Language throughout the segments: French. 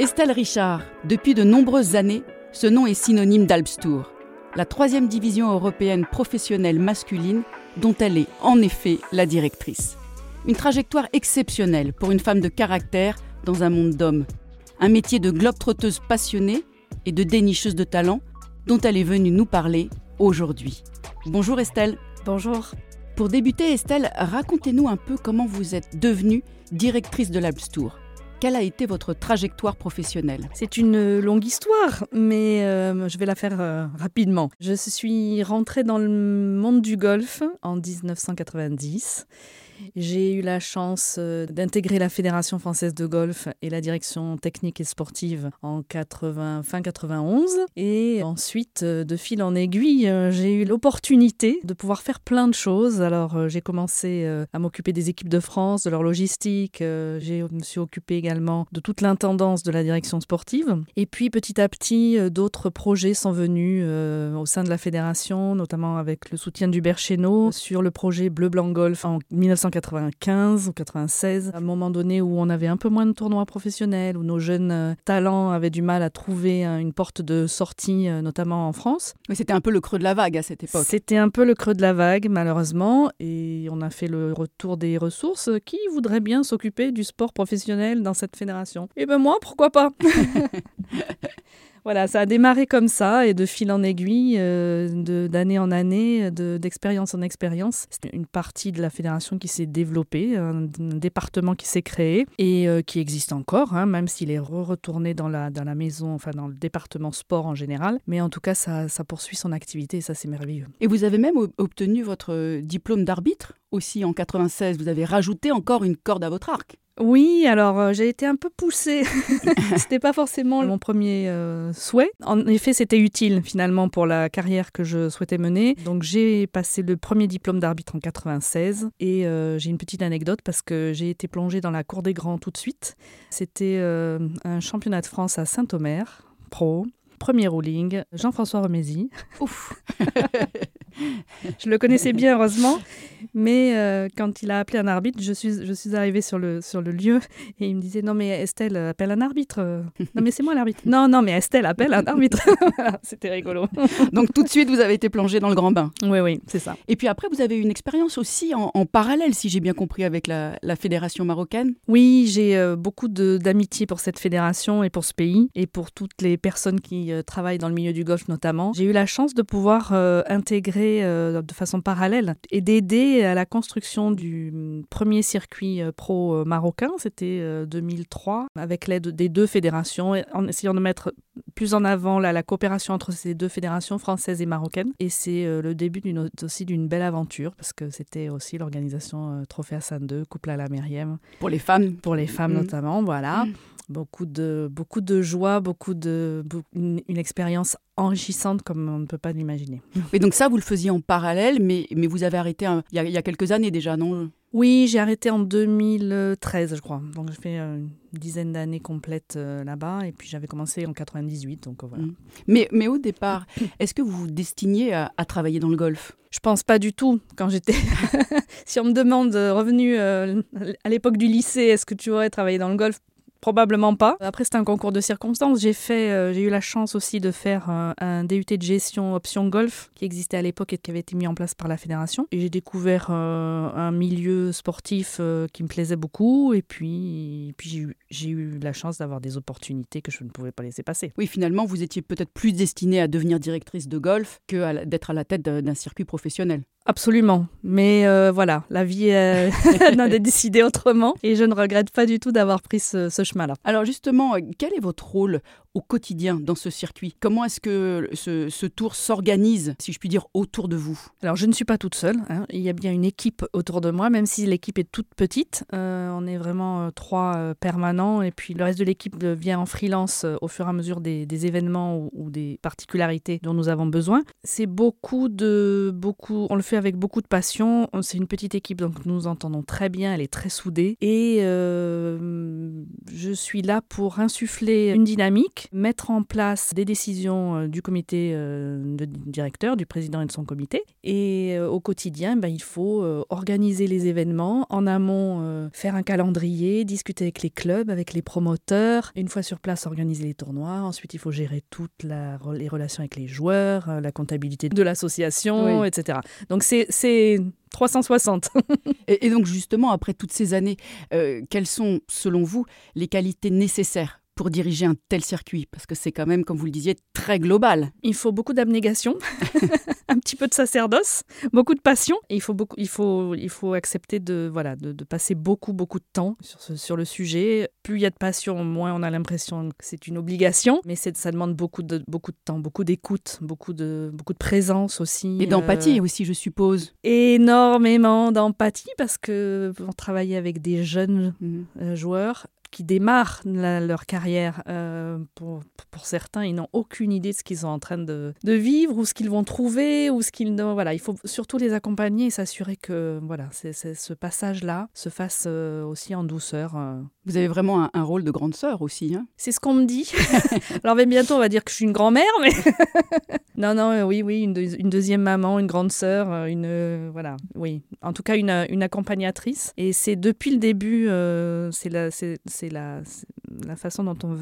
Estelle Richard, depuis de nombreuses années, ce nom est synonyme d'Alps Tour, la troisième division européenne professionnelle masculine dont elle est en effet la directrice. Une trajectoire exceptionnelle pour une femme de caractère dans un monde d'hommes. Un métier de globe-trotteuse passionnée et de dénicheuse de talent dont elle est venue nous parler aujourd'hui. Bonjour Estelle. Bonjour. Pour débuter Estelle, racontez-nous un peu comment vous êtes devenue directrice de l'Alps Tour. Quelle a été votre trajectoire professionnelle? C'est une longue histoire, mais euh, je vais la faire euh, rapidement. Je suis rentrée dans le monde du golf en 1990 j'ai eu la chance euh, d'intégrer la Fédération française de golf et la direction technique et sportive en 80, fin 91. Et ensuite, euh, de fil en aiguille, euh, j'ai eu l'opportunité de pouvoir faire plein de choses. Alors, j'ai commencé à m'occuper des équipes de France, de leur logistique. Je me suis occupée également de toute l'intendance de la direction sportive. Et puis, petit à petit, d'autres projets sont venus au sein de la fédération, notamment avec le soutien d'Hubert Chéneau sur le projet Bleu Blanc Golf en 1990. 1995 ou 96, à un moment donné où on avait un peu moins de tournois professionnels, où nos jeunes euh, talents avaient du mal à trouver euh, une porte de sortie, euh, notamment en France. Mais c'était un peu le creux de la vague à cette époque. C'était un peu le creux de la vague, malheureusement, et on a fait le retour des ressources. Qui voudrait bien s'occuper du sport professionnel dans cette fédération Eh ben moi, pourquoi pas? Voilà, ça a démarré comme ça et de fil en aiguille, euh, d'année en année, d'expérience en expérience. C'est une partie de la fédération qui s'est développée, un, département qui s'est créé et euh, qui existe encore, hein, même s'il est retourné dans la, dans la maison, enfin dans le département sport en général. Mais en tout cas, ça, ça poursuit son activité et ça, c'est merveilleux. Et vous avez même obtenu votre diplôme d'arbitre aussi en 96. Vous avez rajouté encore une corde à votre arc. Oui, alors euh, j'ai été un peu poussée. c'était pas forcément mon premier euh, souhait. En effet, c'était utile finalement pour la carrière que je souhaitais mener. Donc j'ai passé le premier diplôme d'arbitre en 96 et euh, j'ai une petite anecdote parce que j'ai été plongée dans la cour des grands tout de suite. C'était un championnat de France à Saint-Omer, pro. Premier ruling, Jean-François Remézy. Ouf je le connaissais bien, heureusement. Mais euh, quand il a appelé un arbitre, je suis, je suis arrivée sur le, sur le lieu et il me disait Non, mais Estelle, appelle un arbitre. Non, mais c'est moi l'arbitre. Non, non, mais Estelle, appelle un arbitre. C'était rigolo. Donc, tout de suite, vous avez été plongée dans le grand bain. Oui, oui, c'est ça. Et puis après, vous avez une expérience aussi en, parallèle, si j'ai bien compris, avec la, fédération marocaine. Oui, j'ai euh, beaucoup d'amitié pour cette fédération et pour ce pays et pour toutes les personnes qui euh, travaillent dans le milieu du golf notamment. J'ai eu la chance de pouvoir intégrer euh, de façon parallèle et d'aider à la construction du mm, premier circuit euh, pro euh, marocain. C'était 2003 avec l'aide des deux fédérations en essayant de mettre plus en avant la, coopération entre ces deux fédérations françaises et marocaines. Et c'est le début aussi d'une belle aventure parce que c'était aussi l'organisation Trophée Hassan II, Couple à la Meriem. Pour les femmes Pour les femmes mmh. notamment, voilà. Mmh beaucoup de, beaucoup de joie, beaucoup de, une, expérience enrichissante comme on ne peut pas l'imaginer. Et donc ça, vous le faisiez en parallèle, mais, mais vous avez arrêté il, y a, quelques années déjà, non? Oui, j'ai arrêté en 2013, je crois. Donc je fais euh, une dizaine d'années complètes euh, là-bas, et puis j'avais commencé en 98, donc euh, voilà. Mmh. Mais, mais au départ, est-ce que vous vous destiniez à, travailler dans le golf? Je pense pas du tout. Quand j'étais, si on me demande revenu à l'époque du lycée, est-ce que tu aurais travaillé dans le golf? Probablement pas. Après, c'était un concours de circonstances. J'ai euh, j'ai eu la chance aussi de faire euh, un DUT de gestion option golf qui existait à l'époque et qui avait été mis en place par la fédération. Et j'ai découvert euh, un milieu sportif qui me plaisait beaucoup. Et puis, j'ai eu, eu la chance d'avoir des opportunités que je ne pouvais pas laisser passer. Oui, finalement, vous étiez peut-être plus destinée à devenir directrice de golf que d'être à la tête d'un circuit professionnel. Absolument. Mais euh, voilà, la vie euh, a décidé autrement et je ne regrette pas du tout d'avoir pris ce, ce chemin-là. Alors justement, quel est votre rôle au quotidien dans ce circuit? Comment est-ce que ce, tour s'organise, si je puis dire, autour de vous? Alors, je ne suis pas toute seule. Hein. Il y a bien une équipe autour de moi, même si l'équipe est toute petite. Euh, on est vraiment euh, trois euh, permanents et puis le reste de l'équipe vient en freelance au fur et à mesure des, événements ou, ou, des particularités dont nous avons besoin. C'est beaucoup de... beaucoup. On le fait avec beaucoup de passion. C'est une petite équipe, donc nous nous entendons très bien. Elle est très soudée. Et je Je suis là pour insuffler une dynamique, mettre en place des décisions euh, du comité euh, de directeur, du président et de son comité. Et euh, au quotidien, ben, il faut organiser les événements, en amont faire un calendrier, discuter avec les clubs, avec les promoteurs. Une fois sur place, organiser les tournois. Ensuite, il faut gérer toutes les relations avec les joueurs, la comptabilité de l'association, etc. Donc c'est 360. et, donc justement, après toutes ces années, euh, quelles sont, selon vous, les qualités nécessaires pour diriger un tel circuit Parce que c'est quand même, comme vous le disiez, très global. Il faut beaucoup d'abnégation, un petit peu de sacerdoce, beaucoup de passion. il faut, beaucoup, il faut, il faut accepter de, voilà, de, passer beaucoup, beaucoup de temps sur, sur le sujet. Plus il y a de passion, moins on a l'impression que c'est une obligation. Mais ça demande beaucoup de, beaucoup de temps, beaucoup d'écoute, beaucoup de, beaucoup de présence aussi. Et d'empathie euh, aussi, je suppose. Énormément d'empathie parce que on travaille avec des jeunes mmh. euh, joueurs qui démarrent leur carrière. Euh, pour, certains, ils n'ont aucune idée de ce qu'ils sont en train de, vivre ou ce qu'ils vont trouver ou ce qu'ils voilà. Il faut surtout les accompagner et s'assurer que voilà, c'est, ce passage-là se fasse euh, aussi en douceur. Euh. Vous avez vraiment un, rôle de grande sœur aussi. Hein c'est ce qu'on me dit. Alors même bientôt, on va dire que je suis une grand-mère, mais non, non, oui, oui, une, une, deuxième maman, une grande sœur, une voilà, oui. En tout cas, une, une accompagnatrice. Et c'est depuis le début, c'est la, c'est la, la façon dont on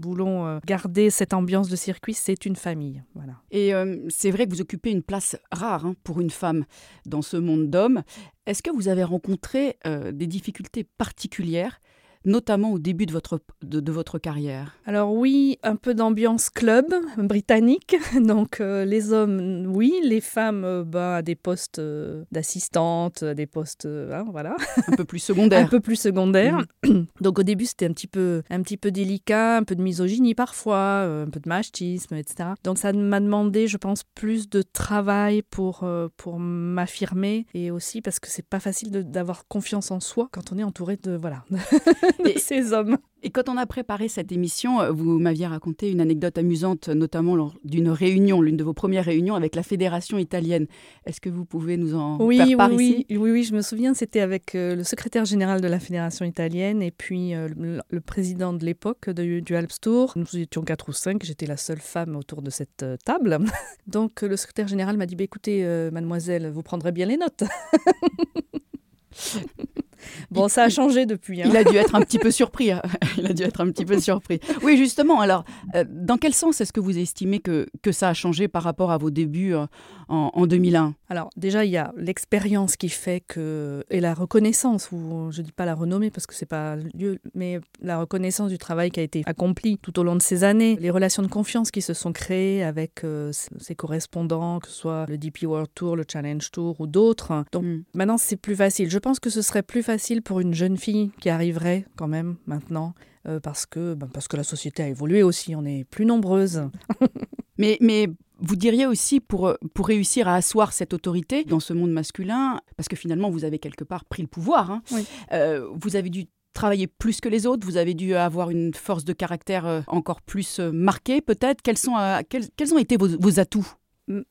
voulons euh, garder cette ambiance de circuit, c'est une famille. Voilà. Et euh, c'est vrai que vous occupez une place rare hein, pour une femme dans ce monde d'hommes. Est-ce que vous avez rencontré euh, des difficultés particulières notamment au début de votre, de, votre carrière Alors oui, un peu d'ambiance club britannique. Donc euh, les hommes, oui, les femmes, euh, bah, à des postes euh, d'assistante, à des postes, hein, voilà. Un peu plus secondaires. un peu plus secondaires. Mm. Donc au début, c'était un petit peu, un petit peu délicat, un peu de misogynie parfois, un peu de machisme, etc. Donc ça m'a demandé, je pense, plus de travail pour, pour m'affirmer et aussi parce que c'est pas facile d'avoir confiance en soi quand on est entouré de voilà et, ces hommes. Et quand on a préparé cette émission, euh, vous m'aviez raconté une anecdote amusante, notamment lors d'une réunion, l'une de vos premières réunions avec la fédération italienne. Est-ce que vous pouvez nous en oui, faire part oui, ici? Oui, oui, je me souviens, c'était avec euh, le secrétaire général de la fédération italienne et puis euh, le, président de l'époque du Alps Tour. Nous étions quatre ou cinq, j'étais la seule femme autour de cette table. Donc le secrétaire général m'a dit, bah, écoutez, mademoiselle, vous prendrez bien les notes. Bon, ça a changé depuis. Hein. Il a dû être un petit peu surpris. Hein. Il a dû être un petit peu surpris. Oui, justement. Alors, euh, dans quel sens est-ce que vous estimez que, que ça a changé par rapport à vos débuts euh, en, en 2001 Alors, déjà, il y a l'expérience qui fait que et la reconnaissance. Ou je dis pas la renommée parce que c'est pas lieu, mais la reconnaissance du travail qui a été accompli tout au long de ces années, les relations de confiance qui se sont créées avec euh, ses correspondants, que ce soit le DP World Tour, le Challenge Tour ou d'autres. Donc mm. maintenant, c'est plus facile. Je pense que ce serait plus facile pour une jeune fille qui arriverait quand même maintenant, euh, parce, que, ben, parce que la société a évolué aussi, on est plus nombreuses. mais, mais vous diriez aussi pour, pour réussir à asseoir cette autorité dans ce monde masculin, parce que finalement vous avez quelque part pris le pouvoir, hein, euh, vous avez dû travailler plus que les autres, vous avez dû avoir une force de caractère euh, encore plus marquée peut-être. Quels, sont, quels, quels ont été vos atouts?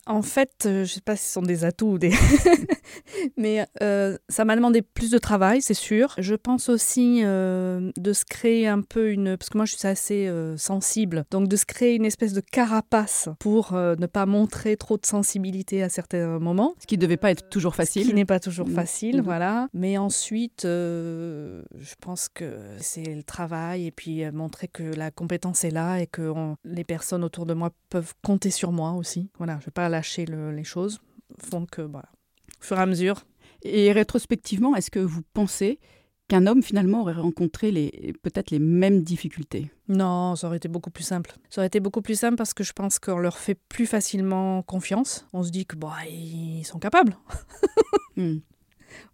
En fait, euh, je ne sais pas si ce sont des atouts ou des... Mais euh, ça m'a demandé plus de travail, c'est sûr. Je pense aussi euh, de se créer un peu une... Parce que moi, je suis assez sensible. Donc, de se créer une espèce de carapace pour ne pas montrer trop de sensibilité à certains moments. Ce qui ne devait pas être toujours facile. Ce qui n'est pas toujours mm. facile, mm. voilà. Mais ensuite, je pense que c'est le travail et puis montrer que la compétence est là et que les personnes autour de moi peuvent compter sur moi aussi. Voilà, je ne vais pas lâcher les choses. font que, voilà, au fur et à mesure. Et rétrospectivement, est-ce que vous pensez qu'un homme finalement aurait rencontré les, peut-être les mêmes difficultés? Non, ça aurait été beaucoup plus simple. Ça aurait été beaucoup plus simple parce que je pense qu'on leur fait plus facilement confiance. On se dit que bah, ils sont capables. Hmm.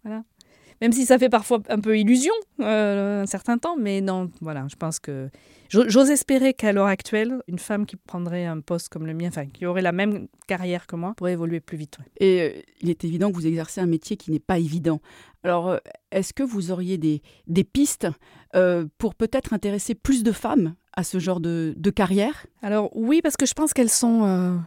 Voilà. Même si ça fait parfois un peu illusion euh, un certain temps, mais non, voilà, je pense que J'ose espérer qu'à l'heure actuelle, une femme qui prendrait un poste comme le mien, enfin, qui aurait la même carrière que moi, pourrait évoluer plus vite. Et euh, il est évident que vous exercez un métier qui n'est pas évident. Alors, euh, est-ce que vous auriez des, des pistes euh, pour peut-être intéresser plus de femmes à ce genre de, de carrière? Alors oui, parce que je pense qu'elles sont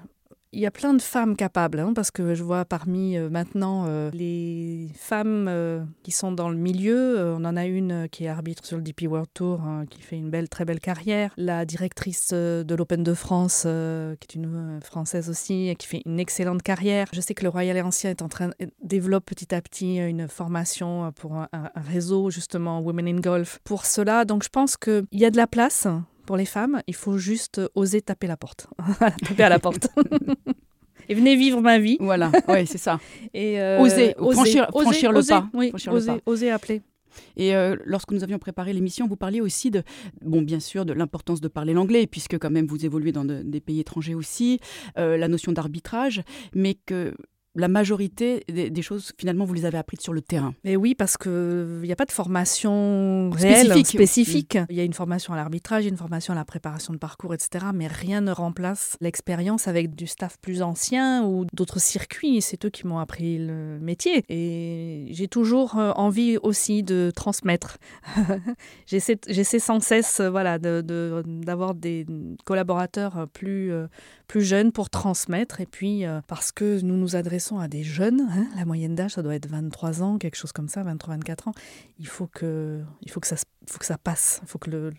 il y a plein de femmes capables, hein, parce que je vois parmi euh, maintenant euh, les femmes euh, qui sont dans le milieu. on en a une qui est arbitre sur le DP World Tour, hein, qui fait une belle, très belle carrière. La directrice de l'Open de France, qui est une française aussi, qui fait une excellente carrière. Je sais que le Royal Ancien est en train développe petit à petit une formation pour un, un réseau justement Women in Golf pour cela. Donc je pense qu'il y a de la place pour les femmes, il faut juste oser taper la porte. taper à la porte. et venez vivre ma vie. Voilà, oui, c'est ça. Et euh, oser, franchir, franchir le pas. Oui, oser appeler. Et euh, lorsque nous avions préparé l'émission, vous parliez aussi de, bon, bien sûr, de l'importance de parler l'anglais, puisque quand même vous évoluez dans des pays étrangers aussi, euh, la notion d'arbitrage, mais que la majorité des, choses, finalement, vous les avez apprises sur le terrain. Mais oui, parce qu'il n'y a pas de formation réelle, spécifique. Il y a une formation à l'arbitrage, une formation à la préparation de parcours, etc. Mais rien ne remplace l'expérience avec du staff plus ancien ou d'autres circuits. C'est eux qui m'ont appris le métier. Et j'ai toujours euh, envie aussi de transmettre. J'essaie sans cesse voilà, d'avoir des collaborateurs plus, euh, plus jeunes pour transmettre. Et puis, euh, parce que nous nous adressons à des jeunes, hein, la moyenne d'âge, ça doit être 23 ans, quelque chose comme ça, 23-24 ans, il faut que, il faut que, ça, faut que ça passe. Il faut que le,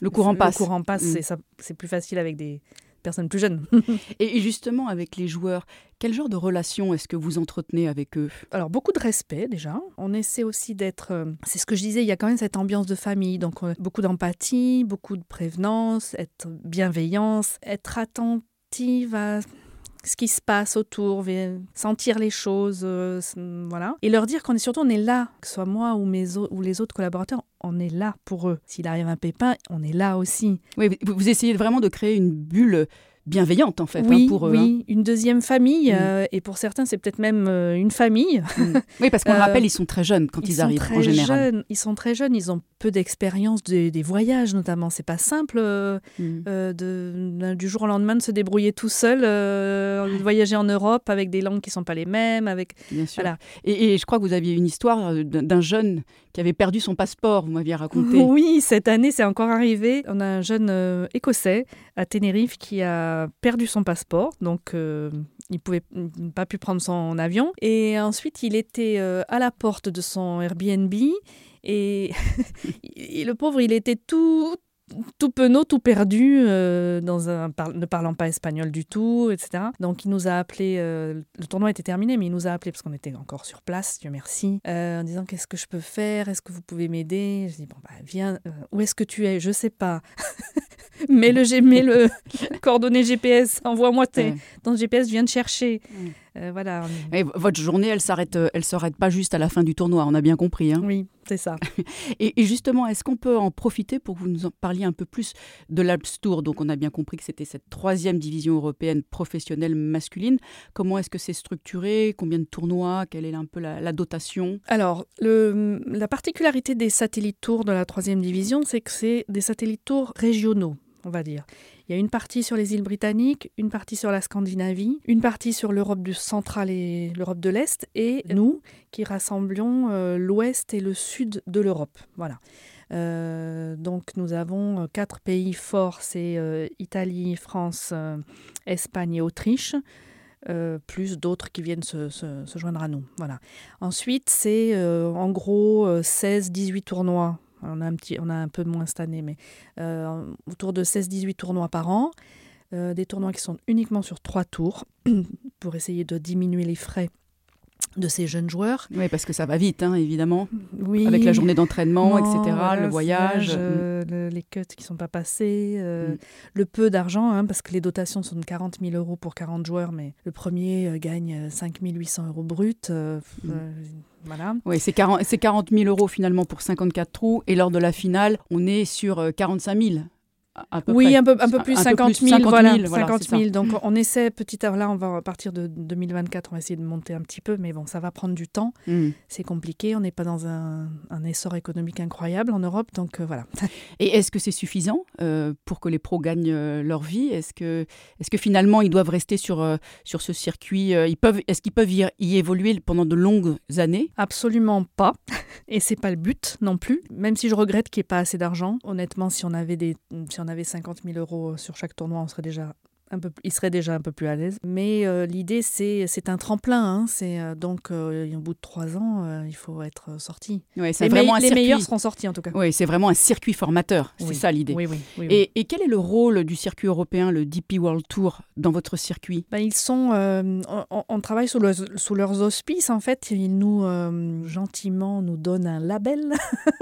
le courant passe. Le courant passe, mm. c'est plus facile avec des personnes plus jeunes. et justement, avec les joueurs, quel genre de relation est-ce que vous entretenez avec eux? Alors, beaucoup de respect déjà. On essaie aussi d'être, euh, c'est ce que je disais, il y a quand même cette ambiance de famille. Donc, euh, beaucoup d'empathie, beaucoup de prévenance, être bienveillance, être attentif à ce qui se passe autour, sentir les choses, euh, voilà. Et leur dire qu'on est surtout, on est là, que ce soit moi ou, mes ou les autres collaborateurs, on est là pour eux. S'il arrive un pépin, on est là aussi. Oui, vous essayez vraiment de créer une bulle bienveillante en fait hein, oui, pour eux. Oui, hein. une deuxième famille mm. euh, et pour certains c'est peut-être même euh, une famille. Mm. Oui, parce qu'on le rappelle, ils sont très jeunes quand ils, arrivent en général. Jeunes, ils sont très jeunes, ils ont peu d'expérience des voyages notamment. C'est pas simple euh, mm. de, du jour au lendemain de se débrouiller tout seul, de voyager en Europe avec des langues qui sont pas les mêmes. Avec Bien sûr. Et, et, je crois que vous aviez une histoire d'un jeune qui avait perdu son passeport, vous m'aviez raconté. Oui, cette année c'est encore arrivé. On a un jeune écossais à Tenerife qui a perdu son passeport, donc euh, il pouvait pas pu prendre son avion. Et ensuite, il était euh, à la porte de son Airbnb et le pauvre, il était tout tout penaud, tout perdu, euh, dans un, ne parlant pas espagnol du tout, etc. Donc il nous a appelé, euh, le tournoi était terminé, mais il nous a appelé parce qu'on était encore sur place, Dieu merci, euh, en disant qu'est-ce que je peux faire, est-ce que vous pouvez m'aider? Je dis bon bah viens, où est-ce que tu es? Je sais pas. mets le, mets le coordonnées GPS, envoie-moi tes, ton GPS, je viens de chercher. Euh, voilà. votre journée, elle s'arrête, euh, elle s'arrête pas juste à la fin du tournoi. On a bien compris. Hein oui, c'est ça. et, justement, est-ce qu'on peut en profiter pour que vous nous en parliez un peu plus de l'Alps Tour? Donc, on a bien compris que c'était cette troisième division européenne professionnelle masculine. Comment est-ce que c'est structuré? Combien de tournois? Quelle est un peu la, dotation? Alors, le, la particularité des satellites tours de la troisième division, c'est que c'est des satellites tours régionaux on va dire. Il y a une partie sur les îles britanniques, une partie sur la Scandinavie, une partie sur l'Europe du central et l'Europe de l'Est, et nous qui rassemblions euh, l'Ouest et le Sud de l'Europe. Voilà. Euh, donc nous avons euh, quatre pays forts, c'est Italie, France, Espagne et Autriche. plus d'autres qui viennent se, se, joindre à nous. Voilà. Ensuite, c'est en gros 16-18 tournois on a un, peu moins cette année, mais euh, autour de 16-18 tournois par an. Euh, des tournois qui sont uniquement sur trois tours pour essayer de diminuer les frais de ces jeunes joueurs. Oui, parce que ça va vite, hein, évidemment. Oui. Avec la journée d'entraînement, etc., le voyage. Euh, les cuts qui ne sont pas passés, mm. le peu d'argent, hein, parce que les dotations sont de 40 000 euros pour 40 joueurs, mais le premier gagne 5 800 euros brut. Mm. Voilà. Oui, c'est 40, 40 000 euros finalement pour 54 trous. Et lors de la finale, on est sur 45 000 oui, Un, peu, un peu plus, 50 000, voilà, 50 000. Donc on essaie petit à là, on va à partir de 2024, on va essayer de monter un petit peu, mais bon, ça va prendre du temps. Mm. C'est compliqué, on n'est pas dans un, essor économique incroyable en Europe, donc euh, voilà. Et est-ce que c'est suffisant euh, pour que les pros gagnent euh, leur vie? Est-ce que, est que finalement ils doivent rester sur, sur ce circuit ils peuvent, Est-ce qu'ils peuvent y, y, évoluer pendant de longues années? Absolument pas, et c'est pas le but non plus. Même si je regrette qu'il n'y ait pas assez d'argent, honnêtement, si on avait des on avait 50 000 euros sur chaque tournoi, on serait déjà un peu, il serait déjà un peu plus à l'aise. Mais euh, l'idée, c'est, c'est un tremplin. Hein. c'est euh, donc au bout de trois ans, il faut être sorti. Ouais, c'est les, vraiment un les circuit. meilleurs seront sortis en tout cas. Oui, c'est vraiment un circuit formateur. C'est Oui. ça l'idée. Oui, oui. Et, et quel est le rôle du circuit européen, le DP World Tour, dans votre circuit? Ben, ils sont, euh, on, on travaille sous, le- sous leurs auspices en fait. Ils nous euh, gentiment nous donnent un label,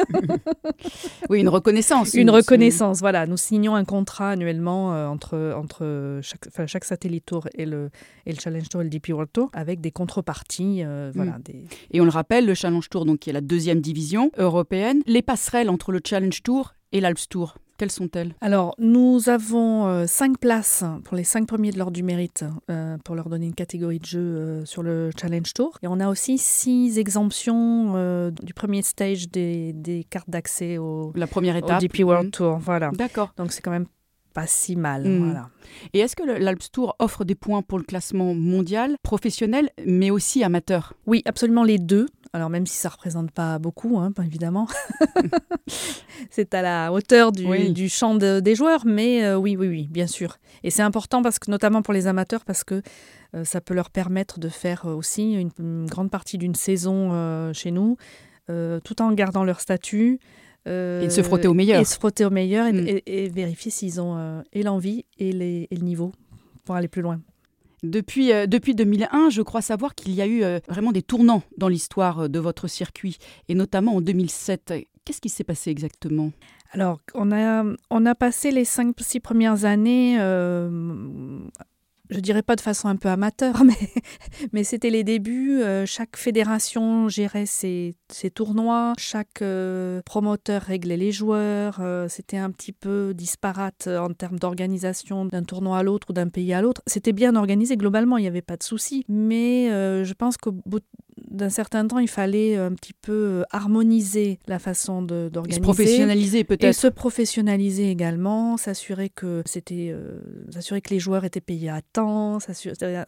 Oui, une reconnaissance. une reconnaissance. Voilà, nous signons un contrat annuellement euh, entre chaque, enfin, chaque satellite tour et le et le Challenge Tour et le DP World Tour avec des contreparties. euh, voilà, des, Et on le rappelle, le Challenge Tour, donc, qui est la deuxième division européenne, les passerelles entre le Challenge Tour et l'Alps Tour, quelles sont-elles? Alors, nous avons euh, cinq places pour les cinq premiers de l'ordre du mérite euh, pour leur donner une catégorie de jeu euh, sur le Challenge Tour. Et on a aussi six exemptions du premier stage des, des cartes d'accès au, La première au étape DP World Mm. Tour. Voilà. D'accord. Donc, c'est quand même pas si mal. Mm. Voilà. Et est-ce que l'Alps Tour offre des points pour le classement mondial, professionnel, mais aussi amateur? Oui, absolument les deux. Alors, même si ça ne représente pas beaucoup, hein, pas évidemment. c'est à la hauteur du, Oui. du champ de- des joueurs, mais euh, oui, oui, oui, bien sûr. Et c'est important, parce que, notamment pour les amateurs, parce que euh, ça peut leur permettre de faire euh, aussi une, une grande partie d'une saison euh, chez nous, tout en gardant leur statut. Euh, Et de se frotter au meilleur. Et se frotter au meilleur et, et- et vérifier s'ils ont euh, et l'envie et, les- et le niveau pour aller plus loin. Depuis, euh, depuis 2001, je crois savoir qu'il y a eu euh, vraiment des tournants dans l'histoire de votre circuit, et notamment en 2007. Qu'est-ce qui s'est passé exactement? Alors, on a, on a passé les cinq, six premières années, je dirais pas de façon un peu amateur, mais, c'était les débuts. Euh, chaque fédération gérait ses, tournois, chaque euh, promoteur réglait les joueurs. Euh, c'était un petit peu disparate en termes d'organisation d'un tournoi à l'autre ou d'un pays à l'autre. C'était bien organisé globalement, il n'y avait pas de souci. Mais je pense qu'au bout d'un certain temps, il fallait un petit peu euh, harmoniser la façon de- Se d'organiser. professionnaliser Et peut-être se professionnaliser également, s'assurer que c'était, euh, s'assurer que les joueurs étaient payés à temps,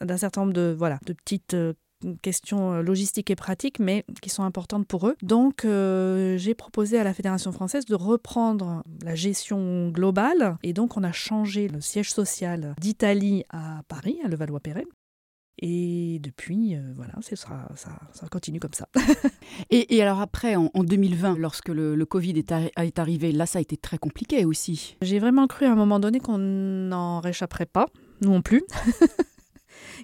d'un certain nombre de voilà de petites euh, questions logistiques et pratiques, mais qui sont importantes pour eux. Donc, euh, j'ai proposé à la Fédération française de reprendre la gestion globale, et donc on a changé le siège social d'Italie à Paris, à Levallois-Perret. Et depuis, euh, voilà, ça, ça, ça continue comme ça. Et, et alors après, en, en 2020, lorsque le, le Covid est, arri- est arrivé, là, ça a été très compliqué aussi. J'ai vraiment cru à un moment donné qu'on n'en réchapperait pas, nous non plus,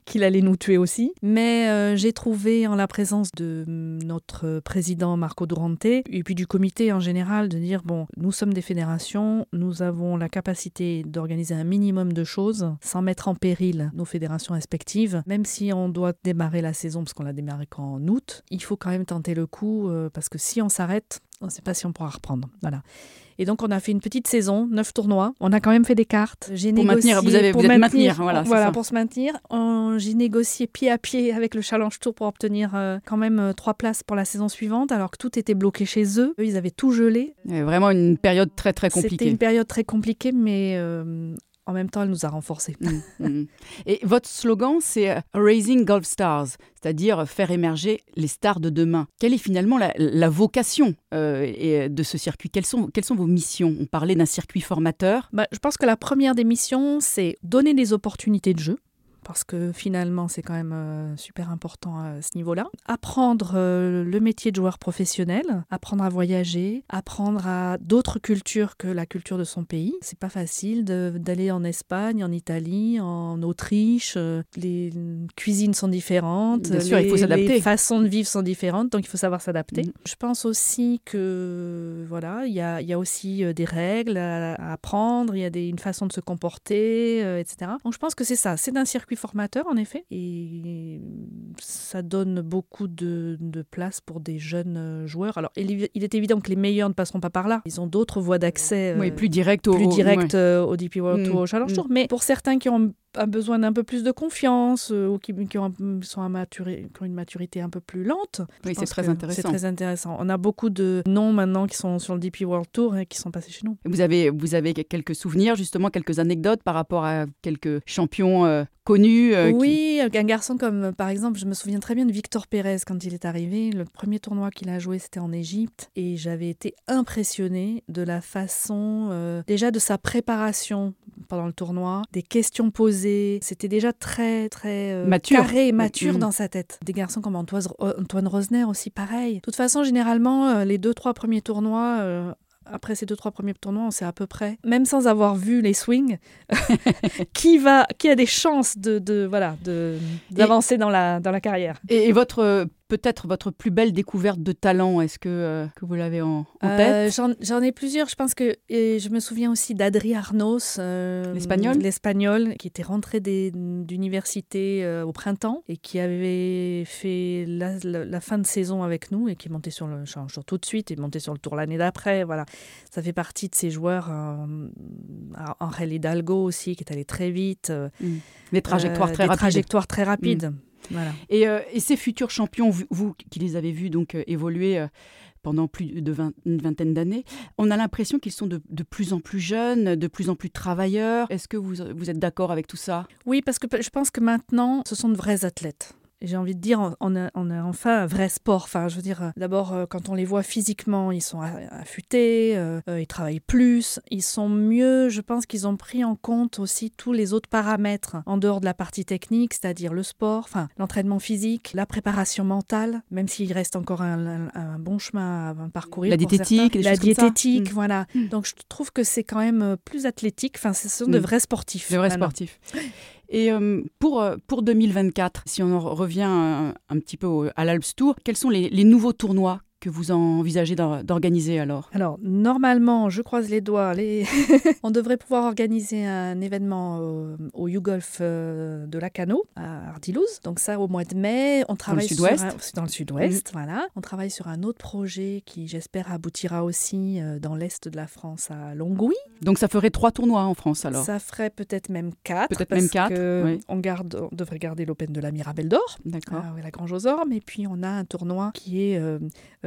qu'il allait nous tuer aussi. Mais euh, j'ai trouvé en la présence de notre président Marco Durante et puis du comité en général de dire bon, nous sommes des fédérations, nous avons la capacité d'organiser un minimum de choses sans mettre en péril nos fédérations respectives. Même si on doit démarrer la saison parce qu'on l'a démarré qu'en août, il faut quand même tenter le coup euh, parce que si on s'arrête, on ne sait pas si on pourra reprendre. Voilà. Et donc, on a fait une petite saison, neuf tournois. On a quand même fait des cartes. J'ai Pour négocié maintenir, vous avez- pour vous êtes maintenir, maintenir, voilà, ça. pour se maintenir. J'ai négocié pied à pied avec le Challenge Tour pour obtenir euh, quand même euh, trois places pour la saison suivante, alors que tout était bloqué chez eux. Eux, ils avaient tout gelé. Vraiment une période très très C'était compliquée. une période très compliquée, mais euh, en même temps, elle nous a renforcés. Mm, mm. Et votre slogan, c'est euh, Raising Golf Stars, c'est-à-dire faire émerger les stars de demain. Quelle est finalement la, la vocation euh, et- de ce circuit? Quelles sont, quelles sont vos missions? On parlait d'un circuit formateur. Bah, je pense que la première des missions, c'est donner des opportunités de jeu. Parce que finalement, c'est quand même euh, super important à ce niveau-là. Apprendre euh, le métier de joueur professionnel, apprendre à voyager, apprendre à d'autres cultures que la culture de son pays. C'est pas facile d'aller en Espagne, en Italie, en Autriche. euh, les cuisines sont différentes. Bien sûr, il faut les- s'adapter. Les façons de vivre sont différentes, donc il faut savoir s'adapter. Mhm. Je pense aussi que voilà, il y a, il y a aussi des règles à, à apprendre, il y a des, une façon de se comporter, euh, etc. Donc je pense que c'est ça, c'est un circuit formateur en effet, et ça donne beaucoup de, de place pour des jeunes euh, joueurs. Alors il, est- il est évident que les meilleurs ne passeront pas par là, ils ont d'autres voies d'accès. euh, oui, plus direct au. plus au- direct ouais. euh, au DP World Tour, Mm, au Challenge mm. Tour. Mais pour certains qui ont un besoin d'un peu plus de confiance euh, ou qui, qui ont, sont à maturé- qui ont une maturité un peu plus lente, Oui, c'est très intéressant. C'est très intéressant. On a beaucoup de noms maintenant qui sont sur le DP World Tour et qui sont passés chez nous. Vous avez, vous avez quelques souvenirs, justement, quelques anecdotes par rapport à quelques champions euh, connus euh, qui- oui, un garçon comme par exemple, je me souviens très bien de Victor Pérez quand il est arrivé. Le premier tournoi qu'il a joué, c'était en Égypte. Et j'avais été impressionnée de la façon, déjà de sa préparation pendant le tournoi, des questions posées. C'était déjà très, très euh, Mature. carré et mature Mm. dans sa tête. Des garçons comme Antoine, Antoine Rosner aussi, pareil. De toute façon, généralement, euh, les deux, trois premiers tournois. euh, après ces deux trois premiers tournois, on sait à peu près, même sans avoir vu les swings, qui va, qui a des chances de, de voilà, de d'avancer dans la dans la carrière. Et, et votre peut-être votre plus belle découverte de talent, est-ce que, euh, que vous l'avez en, en Euh, tête? J'en j'en ai plusieurs. Je pense que et je me souviens aussi d'Adri Arnos, euh, L'espagnol? l'espagnol, qui était rentré d'université au printemps et qui avait fait la, la- la fin de saison avec nous et qui est monté sur le tout de suite et monté sur le tour l'année d'après. Voilà, ça fait partie de ces joueurs. Angel Hidalgo aussi, qui est allé très vite. euh, Des trajectoires très des rapides. trajectoires très rapides. Voilà. Et, euh, et ces futurs champions, vous, vous qui les avez vus donc euh, évoluer euh, pendant plus de une vingtaine d'années, on a l'impression qu'ils sont de, de plus en plus jeunes, de plus en plus travailleurs. Est-ce que vous, vous êtes d'accord avec tout ça? Oui, parce que je pense que maintenant, ce sont de vrais athlètes. J'ai envie de dire, on- a, on a enfin un vrai sport. Enfin, je veux dire, euh, d'abord, euh, quand on les voit physiquement, ils sont affûtés, euh, ils travaillent plus, ils sont mieux. Je pense qu'ils ont pris en compte aussi tous les autres paramètres en dehors de la partie technique, c'est-à-dire le sport, enfin, l'entraînement physique, la préparation mentale, même s'il reste encore un, un- un bon chemin à parcourir. La diététique, la diététique, Mm. voilà. Mm. Donc, je trouve que c'est quand même plus athlétique. Enfin, ce sont de Mm. vrais sportifs. De vrais sportifs. Et euh, pour, euh, pour 2024, si on en revient un, un petit peu à l'Alps Tour, quels sont les nouveaux tournois que vous envisagez d'or- d'organiser alors? Alors, normalement, je croise les doigts, les... on devrait pouvoir organiser un événement au, au YouGolf euh, de Lacano, à Ardilouz. Donc ça, au mois de mai, on travaille sur sud-ouest. un- c'est dans le sud-ouest, voilà. On travaille sur un autre projet qui, j'espère, aboutira aussi euh, dans l'est de la France, à Longwy. Donc ça ferait trois tournois en France alors? Ça ferait peut-être même quatre. Peut-être même quatre, que oui. On, garde, on devrait garder l'Open de la Mirabelle d'Or. D'accord. Oui, la Grange aux Ormes. Et puis, on a un tournoi qui est euh,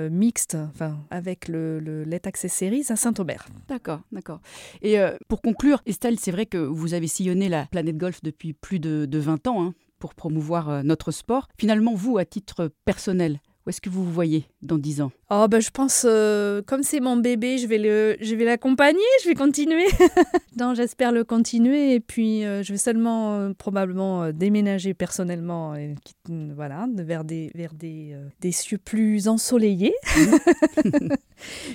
euh, mixte, enfin, avec le, le Let Access Series à Saint-Aubert. D'accord, d'accord. Et euh, pour conclure, Estelle, c'est vrai que vous avez sillonné la planète golf depuis plus de, de 20 ans hein, pour promouvoir euh, notre sport. Finalement, vous, à titre personnel, où est-ce que vous vous voyez dans 10 ans? Oh, ben, je pense, euh, comme c'est mon bébé, je vais le, je vais l'accompagner, je vais continuer. non, j'espère le continuer. Et puis, euh, je vais seulement, euh, probablement, déménager personnellement, et, voilà, vers des, vers des, des cieux plus ensoleillés.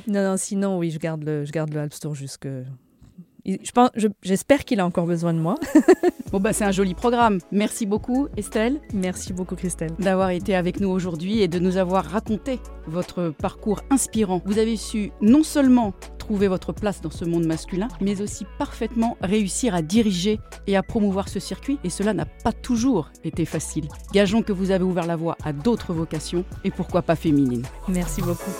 non, non, sinon, oui, je garde le, je garde le Alps Tour jusque. Je pense, je- j'espère qu'il a encore besoin de moi. Bon, bah, c'est un joli programme. Merci beaucoup, Estelle, Merci beaucoup, Christelle. d'avoir été avec nous aujourd'hui et de nous avoir raconté votre parcours inspirant. Vous avez su non seulement trouver votre place dans ce monde masculin, mais aussi parfaitement réussir à diriger et à promouvoir ce circuit. Et cela n'a pas toujours été facile. Gageons que vous avez ouvert la voie à d'autres vocations et pourquoi pas féminines. Merci beaucoup.